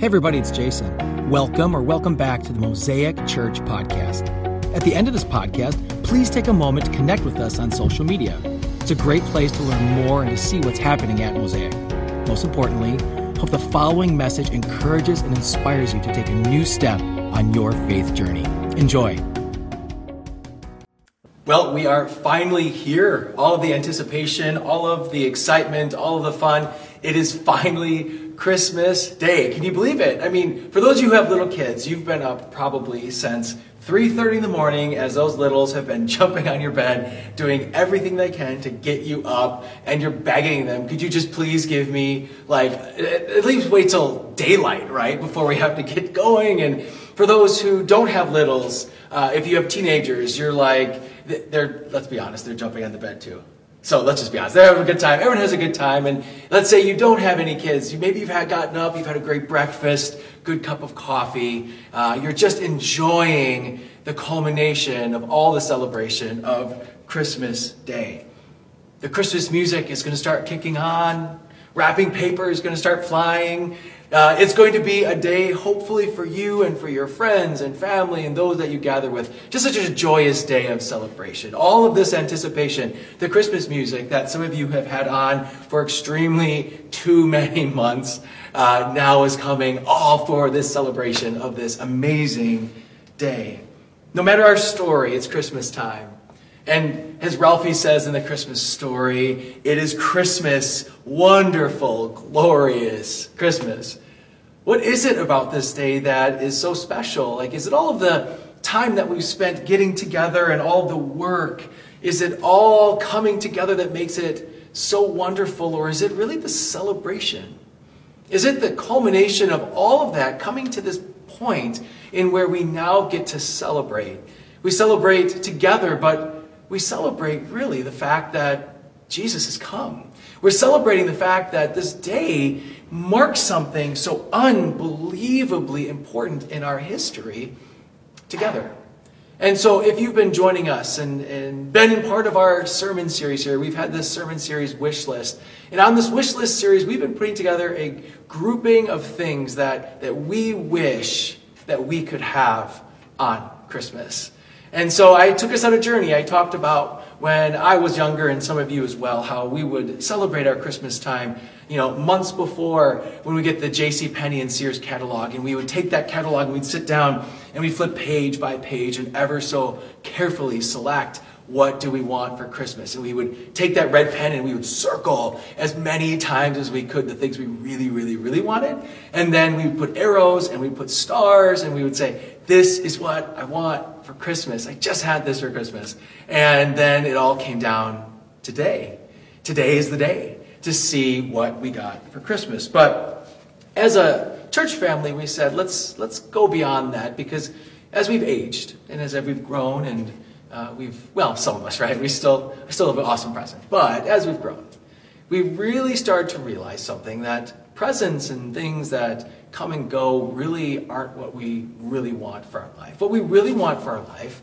Hey, everybody, it's Jason. Welcome or welcome back to the Mosaic Church Podcast. At the end of this podcast, please take a moment to connect with us on social media. It's a great place to learn more and to see what's happening at Mosaic. Most importantly, hope the following message encourages and inspires you to take a new step on your faith journey. Enjoy. Well, we are finally here. All of the anticipation, all of the excitement, all of the fun. It is finally Christmas Day. Can you believe it? I mean, for those of you who have little kids, you've been up probably since 3:30 in the morning as those littles have been jumping on your bed, doing everything they can to get you up, and you're begging them, "Could you just please give me like at least wait till daylight, right, before we have to get going?" And for those who don't have littles, uh, if you have teenagers, you're like, they're let's be honest, they're jumping on the bed too. So let's just be honest. They're having a good time. Everyone has a good time. And let's say you don't have any kids. You, maybe you've had gotten up, you've had a great breakfast, good cup of coffee. Uh, you're just enjoying the culmination of all the celebration of Christmas Day. The Christmas music is going to start kicking on. Wrapping paper is going to start flying. Uh, it's going to be a day, hopefully, for you and for your friends and family and those that you gather with. Just such a joyous day of celebration. All of this anticipation, the Christmas music that some of you have had on for extremely too many months, uh, now is coming all for this celebration of this amazing day. No matter our story, it's Christmas time. And as Ralphie says in the Christmas story, it is Christmas, wonderful, glorious Christmas. What is it about this day that is so special? Like, is it all of the time that we've spent getting together and all the work? Is it all coming together that makes it so wonderful? Or is it really the celebration? Is it the culmination of all of that coming to this point in where we now get to celebrate? We celebrate together, but we celebrate really the fact that Jesus has come. We're celebrating the fact that this day marks something so unbelievably important in our history together. And so, if you've been joining us and, and been part of our sermon series here, we've had this sermon series wish list. And on this wish list series, we've been putting together a grouping of things that, that we wish that we could have on Christmas. And so I took us on a journey. I talked about when I was younger, and some of you as well, how we would celebrate our Christmas time, you know, months before when we get the J.C. Penney and Sears catalog, and we would take that catalog and we'd sit down and we'd flip page by page and ever so carefully select what do we want for Christmas? And we would take that red pen and we would circle as many times as we could the things we really, really, really wanted. And then we would put arrows and we would put stars and we would say, this is what I want for Christmas. I just had this for Christmas. And then it all came down today. Today is the day to see what we got for Christmas. But as a church family, we said, let's, let's go beyond that because as we've aged and as we've grown and uh, we've, well, some of us, right? We still, still have an awesome present. But as we've grown, we really start to realize something that presents and things that come and go really aren't what we really want for our life. What we really want for our life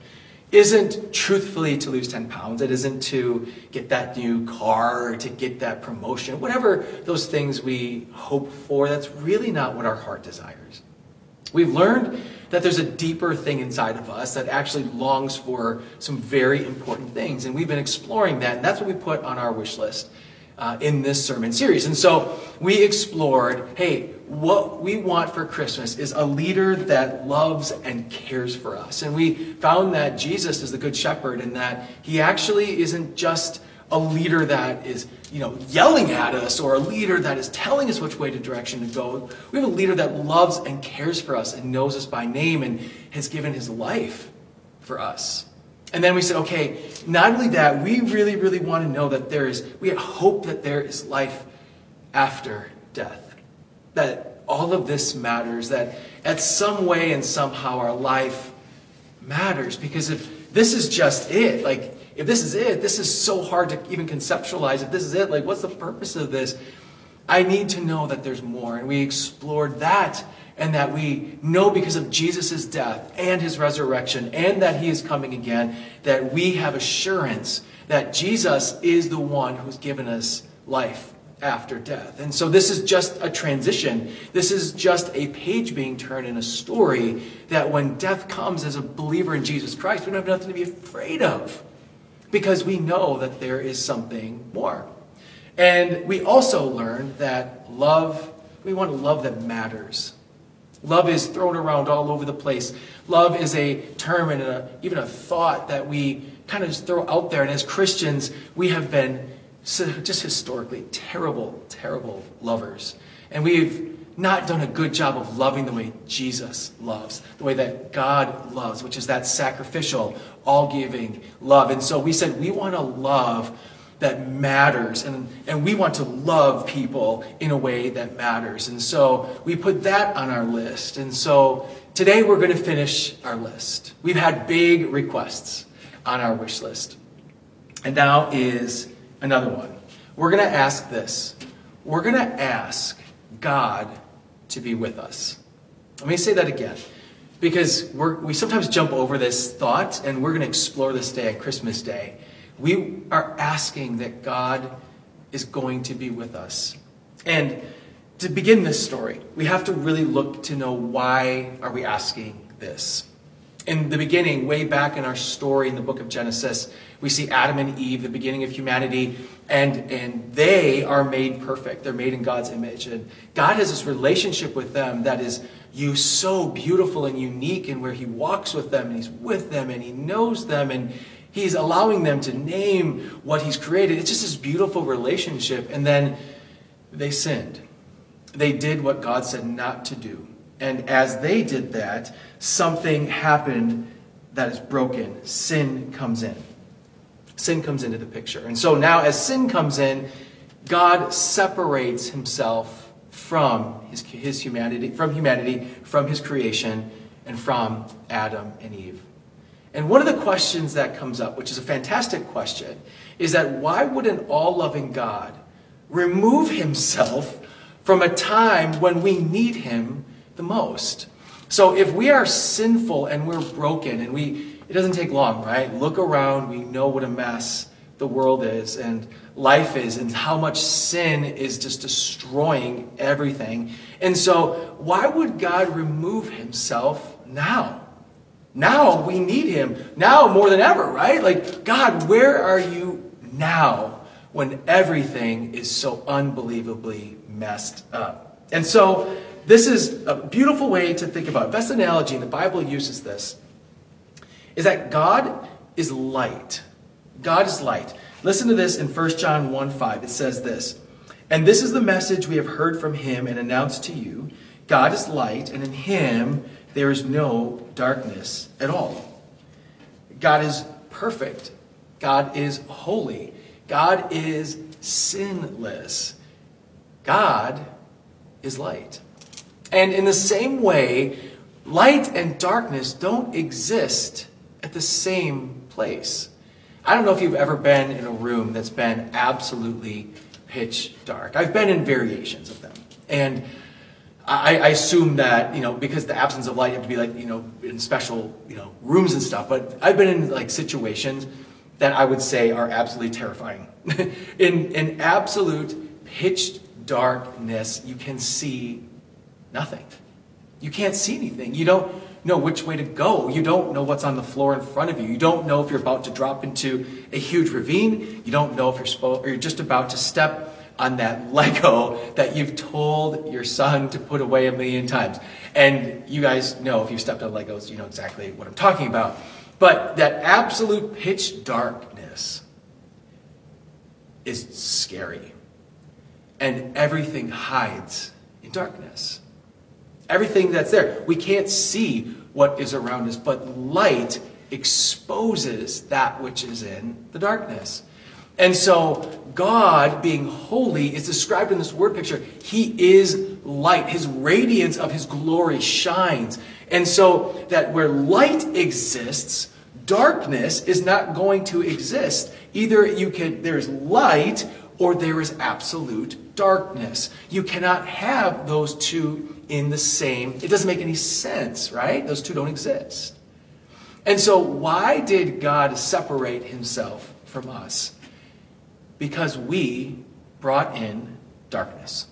isn't truthfully to lose 10 pounds. It isn't to get that new car or to get that promotion, whatever those things we hope for. That's really not what our heart desires. We've learned that there's a deeper thing inside of us that actually longs for some very important things. And we've been exploring that. And that's what we put on our wish list uh, in this sermon series. And so we explored hey, what we want for Christmas is a leader that loves and cares for us. And we found that Jesus is the good shepherd and that he actually isn't just a leader that is, you know, yelling at us or a leader that is telling us which way to direction to go. We have a leader that loves and cares for us and knows us by name and has given his life for us. And then we said, okay, not only that, we really, really want to know that there is, we hope that there is life after death. That all of this matters, that at some way and somehow our life matters. Because if this is just it, like, if this is it, this is so hard to even conceptualize. If this is it, like, what's the purpose of this? I need to know that there's more. And we explored that and that we know because of Jesus' death and his resurrection and that he is coming again, that we have assurance that Jesus is the one who's given us life after death. And so this is just a transition. This is just a page being turned in a story that when death comes as a believer in Jesus Christ, we don't have nothing to be afraid of because we know that there is something more. And we also learn that love, we want a love that matters. Love is thrown around all over the place. Love is a term and a, even a thought that we kind of just throw out there. And as Christians, we have been just historically terrible, terrible lovers. And we've not done a good job of loving the way Jesus loves, the way that God loves, which is that sacrificial, all giving love. And so we said we want to love that matters and, and we want to love people in a way that matters. And so we put that on our list. And so today we're going to finish our list. We've had big requests on our wish list. And now is another one. We're going to ask this. We're going to ask God to be with us. Let me say that again. Because we sometimes jump over this thought, and we're going to explore this day on Christmas Day. We are asking that God is going to be with us. And to begin this story, we have to really look to know why are we asking this. In the beginning, way back in our story in the book of Genesis, we see Adam and Eve, the beginning of humanity, and, and they are made perfect. They're made in God's image. And God has this relationship with them that is you so beautiful and unique, and where He walks with them, and He's with them, and He knows them, and He's allowing them to name what He's created. It's just this beautiful relationship. And then they sinned. They did what God said not to do. And as they did that, something happened that is broken. Sin comes in. Sin comes into the picture. And so now, as sin comes in, God separates himself from his, his humanity, from humanity, from his creation, and from Adam and Eve. And one of the questions that comes up, which is a fantastic question, is that why would an all loving God remove himself from a time when we need him the most? So if we are sinful and we're broken and we, it doesn't take long, right? Look around, we know what a mess the world is and life is and how much sin is just destroying everything. And so why would God remove himself now? Now we need him. Now more than ever, right? Like, God, where are you now when everything is so unbelievably messed up? And so this is a beautiful way to think about it. Best analogy, and the Bible uses this, is that God is light. God is light. Listen to this in 1 John 1 5. It says this And this is the message we have heard from him and announced to you God is light, and in him there is no darkness at all. God is perfect. God is holy. God is sinless. God is light. And in the same way, light and darkness don't exist at the same place. I don't know if you've ever been in a room that's been absolutely pitch dark. I've been in variations of them. And I, I, assume that you know because the absence of light you have to be like you know in special you know rooms and stuff. But I've been in like situations that I would say are absolutely terrifying. in in absolute pitch darkness, you can see nothing. You can't see anything. You don't know which way to go. You don't know what's on the floor in front of you. You don't know if you're about to drop into a huge ravine. You don't know if you're supposed or you're just about to step on that Lego that you've told your son to put away a million times. And you guys know if you've stepped on Legos, you know exactly what I'm talking about. But that absolute pitch darkness is scary. And everything hides in darkness. Everything that's there. We can't see what is around us, but light exposes that which is in the darkness. And so, God, being holy, is described in this word picture. He is light. His radiance of His glory shines. And so, that where light exists, darkness is not going to exist. Either you can, there's light or there is absolute darkness. You cannot have those two in the same, it doesn't make any sense, right? Those two don't exist. And so, why did God separate himself from us? because we brought in darkness.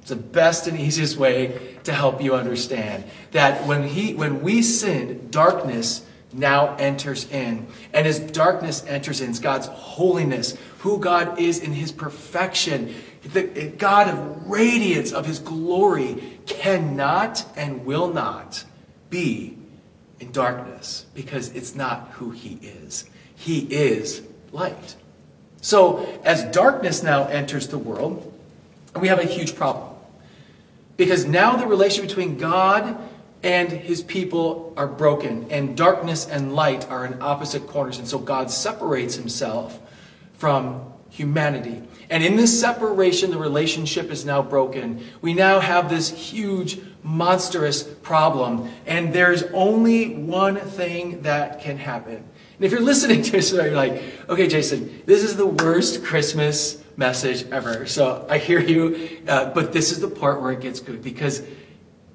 It's the best and easiest way to help you understand that when he when we sin, darkness now enters in. And as darkness enters in, God's holiness, who God is in his perfection, the God of radiance of his glory cannot and will not be in darkness because it's not who he is. He is light. So, as darkness now enters the world, we have a huge problem. Because now the relation between God and his people are broken, and darkness and light are in opposite corners. And so God separates himself from humanity. And in this separation, the relationship is now broken. We now have this huge, monstrous problem, and there's only one thing that can happen. And if you're listening to this, you're like, okay, Jason, this is the worst Christmas message ever. So I hear you, uh, but this is the part where it gets good because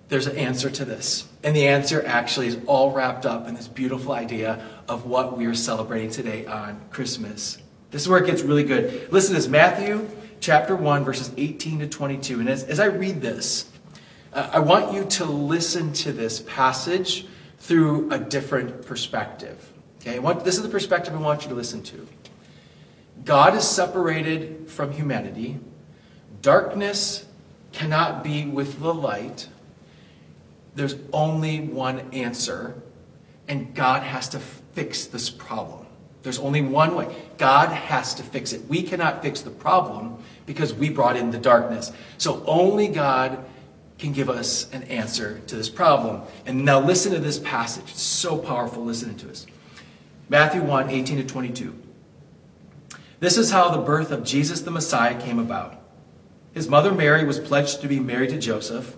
there's an answer to this. And the answer actually is all wrapped up in this beautiful idea of what we are celebrating today on Christmas. This is where it gets really good. Listen to this Matthew chapter 1, verses 18 to 22. And as, as I read this, uh, I want you to listen to this passage through a different perspective. Okay, want, this is the perspective I want you to listen to. God is separated from humanity. Darkness cannot be with the light. There's only one answer, and God has to fix this problem. There's only one way. God has to fix it. We cannot fix the problem because we brought in the darkness. So only God can give us an answer to this problem. And now listen to this passage. It's so powerful listening to us. Matthew 1 18 to 22. This is how the birth of Jesus the Messiah came about. His mother Mary was pledged to be married to Joseph,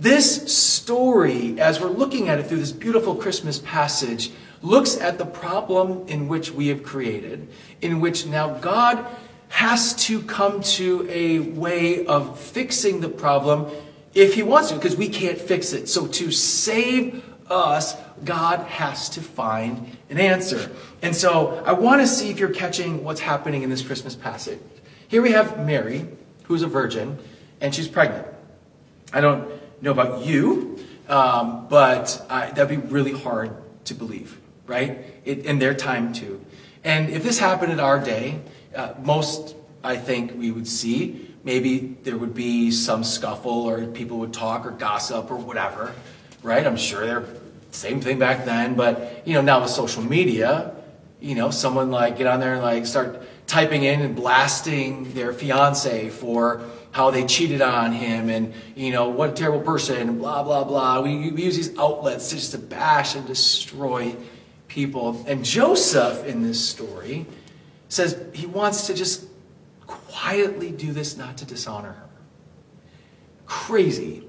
this story, as we're looking at it through this beautiful Christmas passage, looks at the problem in which we have created, in which now God has to come to a way of fixing the problem if he wants to, because we can't fix it. So to save us, God has to find an answer. And so I want to see if you're catching what's happening in this Christmas passage. Here we have Mary, who's a virgin, and she's pregnant. I don't know about you, um, but I, that'd be really hard to believe right? It, in their time too. And if this happened in our day, uh, most I think we would see maybe there would be some scuffle or people would talk or gossip or whatever, right? I'm sure they're same thing back then, but you know now with social media, you know someone like get on there and like start typing in and blasting their fiance for how they cheated on him and you know what a terrible person and blah blah blah. We, we use these outlets to just to bash and destroy people. And Joseph in this story says he wants to just quietly do this not to dishonor her. Crazy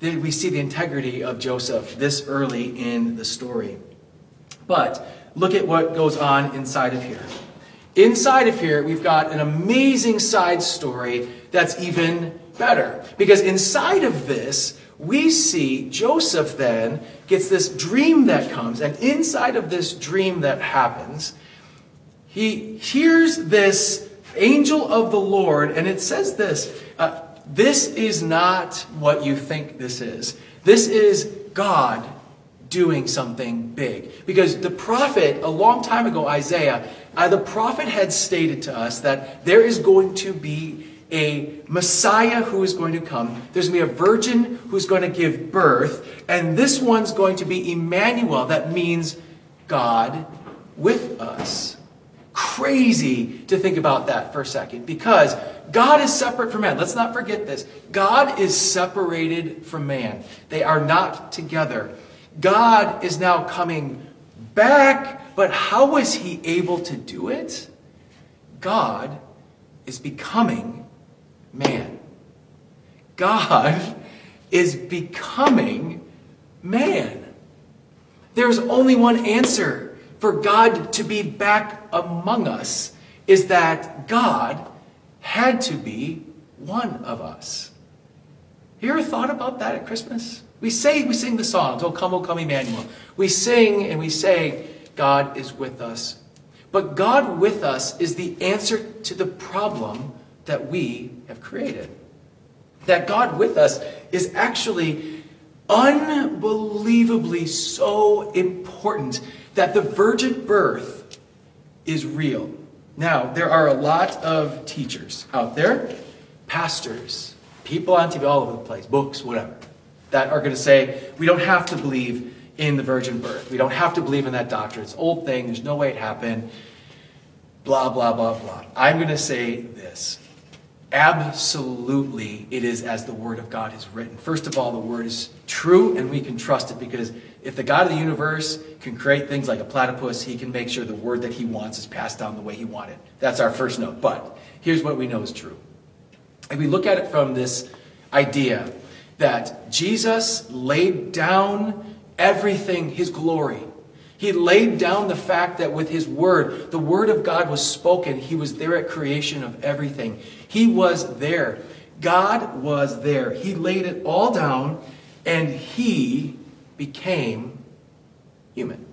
that we see the integrity of Joseph this early in the story. But look at what goes on inside of here. Inside of here, we've got an amazing side story that's even better. Because inside of this, we see Joseph then gets this dream that comes, and inside of this dream that happens, he hears this angel of the Lord, and it says this uh, This is not what you think this is. This is God doing something big. Because the prophet, a long time ago, Isaiah, uh, the prophet had stated to us that there is going to be a Messiah who is going to come. There's going to be a virgin who's going to give birth. And this one's going to be Emmanuel. That means God with us. Crazy to think about that for a second because God is separate from man. Let's not forget this. God is separated from man, they are not together. God is now coming back, but how was he able to do it? God is becoming man. God is becoming man. There's only one answer for God to be back among us is that God had to be one of us. You ever thought about that at Christmas? We say, we sing the songs, Oh come, oh come, Emmanuel. We sing and we say, God is with us. But God with us is the answer to the problem that we have created. That God with us is actually unbelievably so important that the virgin birth is real. Now, there are a lot of teachers out there, pastors, people on TV all over the place, books, whatever, that are going to say, we don't have to believe in the virgin birth. We don't have to believe in that doctrine. It's old thing. There's no way it happened. Blah, blah, blah, blah. I'm going to say this. Absolutely, it is as the Word of God is written. First of all, the Word is true and we can trust it because if the God of the universe can create things like a platypus, he can make sure the Word that he wants is passed down the way he wanted. That's our first note. But here's what we know is true. If we look at it from this idea that Jesus laid down everything, his glory, he laid down the fact that with his word, the word of God was spoken. He was there at creation of everything. He was there. God was there. He laid it all down and he became human.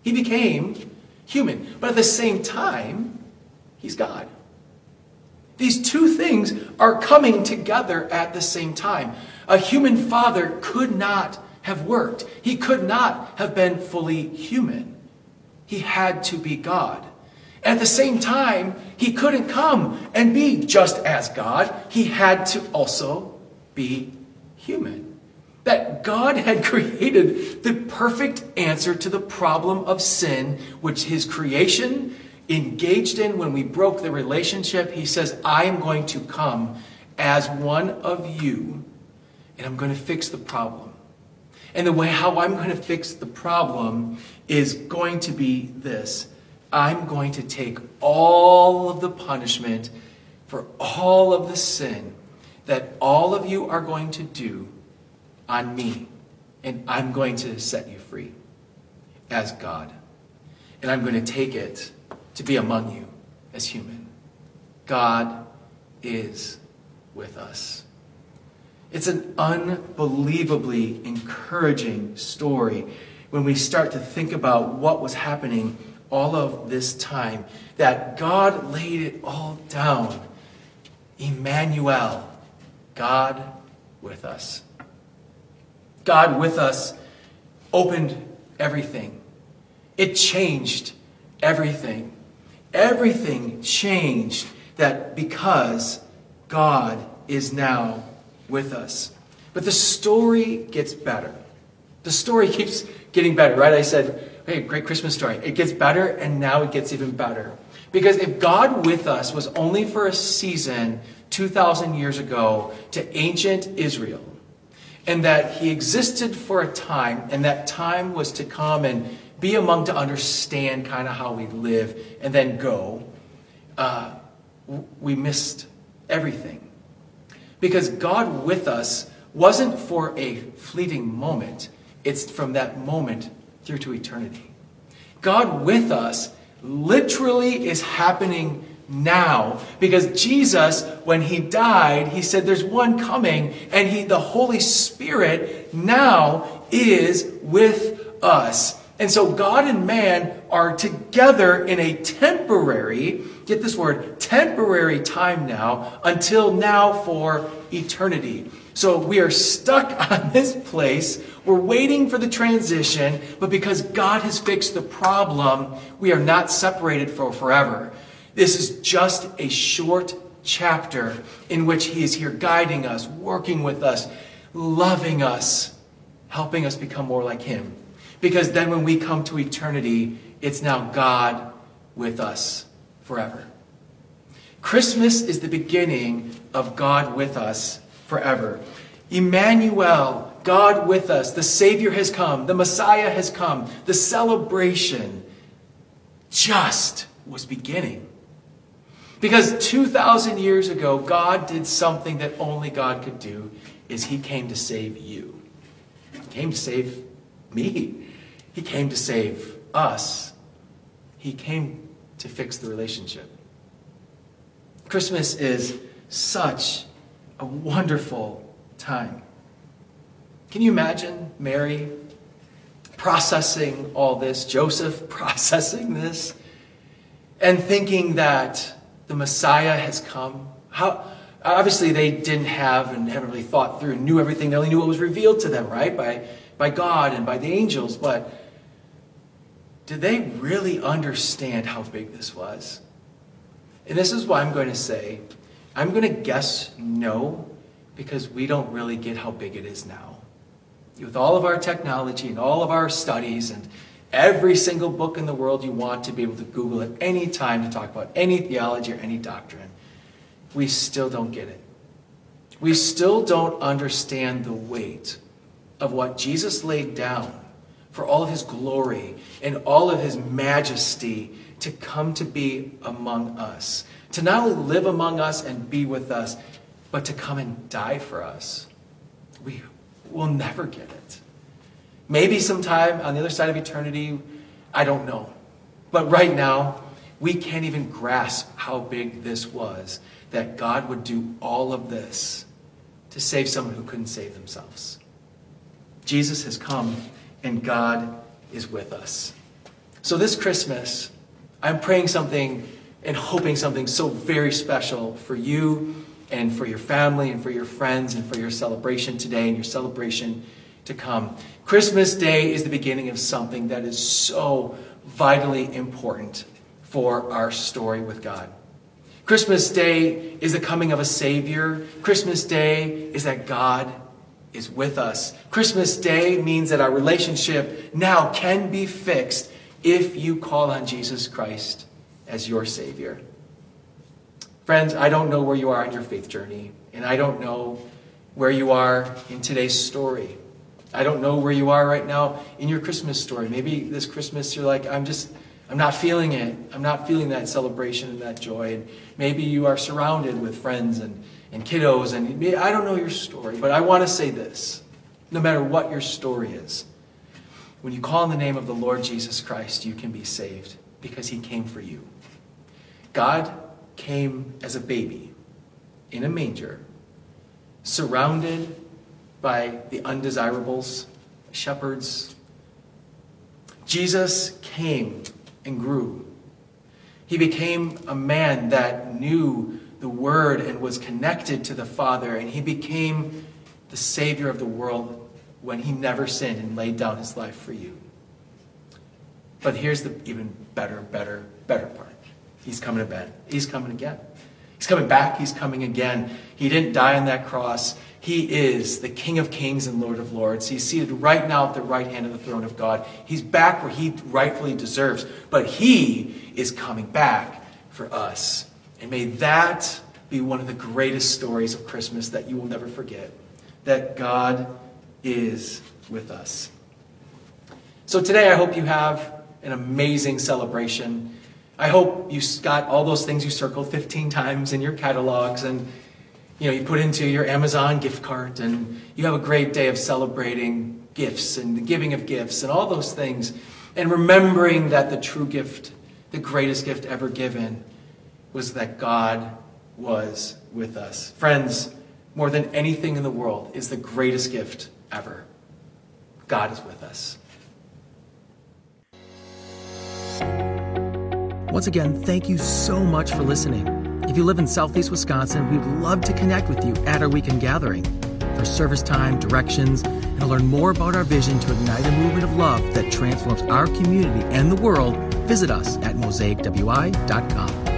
He became human. But at the same time, he's God. These two things are coming together at the same time. A human father could not have worked. He could not have been fully human. He had to be God. At the same time, he couldn't come and be just as God. He had to also be human. That God had created the perfect answer to the problem of sin, which his creation engaged in when we broke the relationship. He says, I am going to come as one of you, and I'm going to fix the problem. And the way how I'm going to fix the problem is going to be this I'm going to take all of the punishment for all of the sin that all of you are going to do on me. And I'm going to set you free as God. And I'm going to take it to be among you as human. God is with us. It's an unbelievably encouraging story when we start to think about what was happening all of this time. That God laid it all down. Emmanuel, God with us. God with us opened everything, it changed everything. Everything changed that because God is now with us. But the story gets better. The story keeps getting better, right? I said, hey, great Christmas story. It gets better, and now it gets even better. Because if God with us was only for a season 2,000 years ago to ancient Israel, and that he existed for a time, and that time was to come and be among to understand kind of how we live and then go, uh, we missed everything. Because God with us wasn't for a fleeting moment, it's from that moment through to eternity. God with us literally is happening now because Jesus when he died he said there's one coming and he the Holy Spirit now is with us. And so God and man are together in a temporary get this word, temporary time now until now for eternity. So we are stuck on this place. We're waiting for the transition, but because God has fixed the problem, we are not separated for forever. This is just a short chapter in which He is here guiding us, working with us, loving us, helping us become more like Him. Because then when we come to eternity, it's now God with us forever. Christmas is the beginning of God with us forever. Emmanuel, God with us, the Savior has come, the Messiah has come, the celebration just was beginning. Because 2,000 years ago, God did something that only God could do, is he came to save you. He came to save me. He came to save us. He came to fix the relationship. Christmas is such a wonderful time. Can you imagine Mary processing all this, Joseph processing this, and thinking that the Messiah has come? How, obviously, they didn't have and haven't really thought through and knew everything. They only knew what was revealed to them, right? By, by God and by the angels. But did they really understand how big this was? And this is why I'm going to say, I'm going to guess no, because we don't really get how big it is now. With all of our technology and all of our studies and every single book in the world you want to be able to Google at any time to talk about any theology or any doctrine, we still don't get it. We still don't understand the weight of what Jesus laid down for all of his glory and all of his majesty to come to be among us. To not only live among us and be with us, but to come and die for us. We will never get it. Maybe sometime on the other side of eternity, I don't know. But right now, we can't even grasp how big this was that God would do all of this to save someone who couldn't save themselves. Jesus has come and God is with us. So this Christmas, I'm praying something and hoping something so very special for you and for your family and for your friends and for your celebration today and your celebration to come. Christmas Day is the beginning of something that is so vitally important for our story with God. Christmas Day is the coming of a Savior. Christmas Day is that God is with us. Christmas Day means that our relationship now can be fixed if you call on Jesus Christ as your Savior. Friends, I don't know where you are on your faith journey, and I don't know where you are in today's story. I don't know where you are right now in your Christmas story. Maybe this Christmas you're like, I'm just, I'm not feeling it. I'm not feeling that celebration and that joy. And maybe you are surrounded with friends and and kiddos, and I don't know your story, but I want to say this no matter what your story is, when you call on the name of the Lord Jesus Christ, you can be saved because he came for you. God came as a baby in a manger, surrounded by the undesirables, shepherds. Jesus came and grew. He became a man that knew the Word and was connected to the Father, and he became the Savior of the world when he never sinned and laid down his life for you. But here's the even better, better, better part. He's coming to again. He's coming again. He's coming back. He's coming again. He didn't die on that cross. He is the King of kings and Lord of lords. He's seated right now at the right hand of the throne of God. He's back where he rightfully deserves. But he is coming back for us. And may that be one of the greatest stories of Christmas that you will never forget that God is with us. So today, I hope you have an amazing celebration. I hope you got all those things you circled 15 times in your catalogs and you know you put into your Amazon gift cart and you have a great day of celebrating gifts and the giving of gifts and all those things and remembering that the true gift, the greatest gift ever given was that God was with us. Friends, more than anything in the world, is the greatest gift ever. God is with us. Once again, thank you so much for listening. If you live in Southeast Wisconsin, we'd love to connect with you at our weekend gathering. For service time, directions, and to learn more about our vision to ignite a movement of love that transforms our community and the world, visit us at mosaicwi.com.